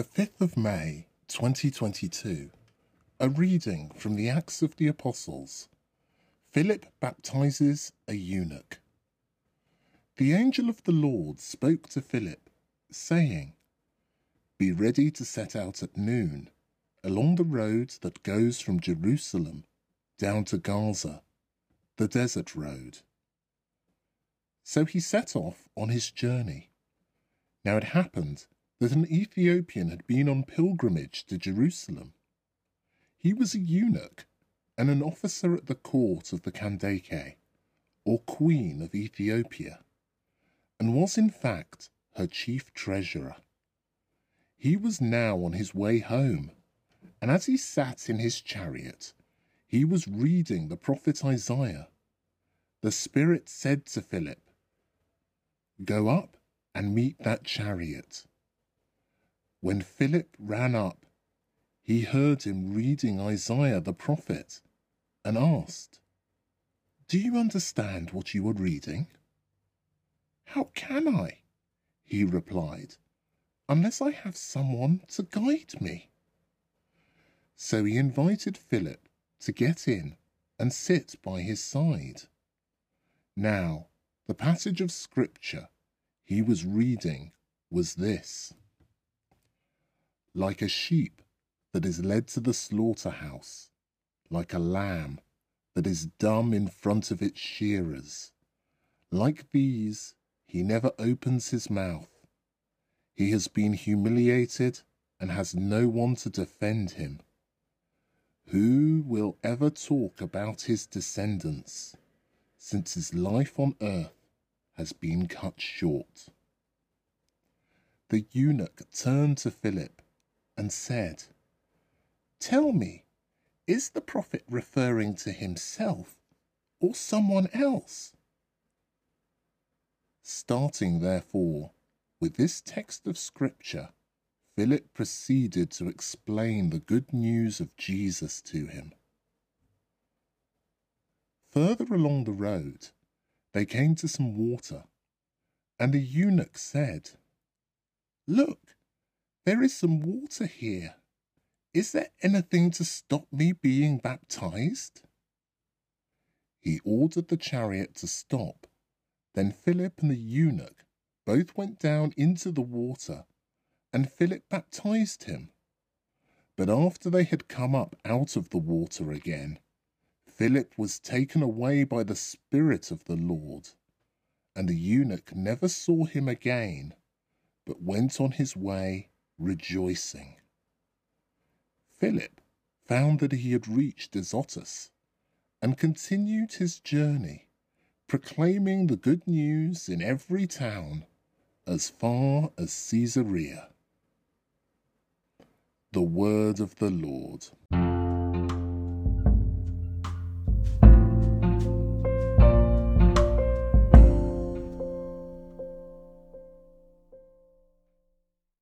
5th of May 2022. A reading from the Acts of the Apostles. Philip baptizes a eunuch. The angel of the Lord spoke to Philip, saying, Be ready to set out at noon along the road that goes from Jerusalem down to Gaza, the desert road. So he set off on his journey. Now it happened that an Ethiopian had been on pilgrimage to Jerusalem. He was a eunuch and an officer at the court of the Candace, or Queen of Ethiopia, and was in fact her chief treasurer. He was now on his way home, and as he sat in his chariot, he was reading the prophet Isaiah. The Spirit said to Philip, Go up and meet that chariot. When Philip ran up, he heard him reading Isaiah the prophet and asked, Do you understand what you are reading? How can I? He replied, unless I have someone to guide me. So he invited Philip to get in and sit by his side. Now, the passage of Scripture he was reading was this like a sheep that is led to the slaughterhouse, like a lamb that is dumb in front of its shearers. Like these, he never opens his mouth. He has been humiliated and has no one to defend him. Who will ever talk about his descendants, since his life on earth has been cut short? The eunuch turned to Philip and said, Tell me, is the prophet referring to himself or someone else? Starting, therefore, with this text of Scripture, Philip proceeded to explain the good news of Jesus to him. Further along the road, they came to some water, and the eunuch said, Look, there is some water here. Is there anything to stop me being baptized? He ordered the chariot to stop. Then Philip and the eunuch both went down into the water, and Philip baptized him. But after they had come up out of the water again, Philip was taken away by the Spirit of the Lord, and the eunuch never saw him again, but went on his way rejoicing. Philip found that he had reached Azotus and continued his journey, proclaiming the good news in every town as far as Caesarea. The word of the Lord.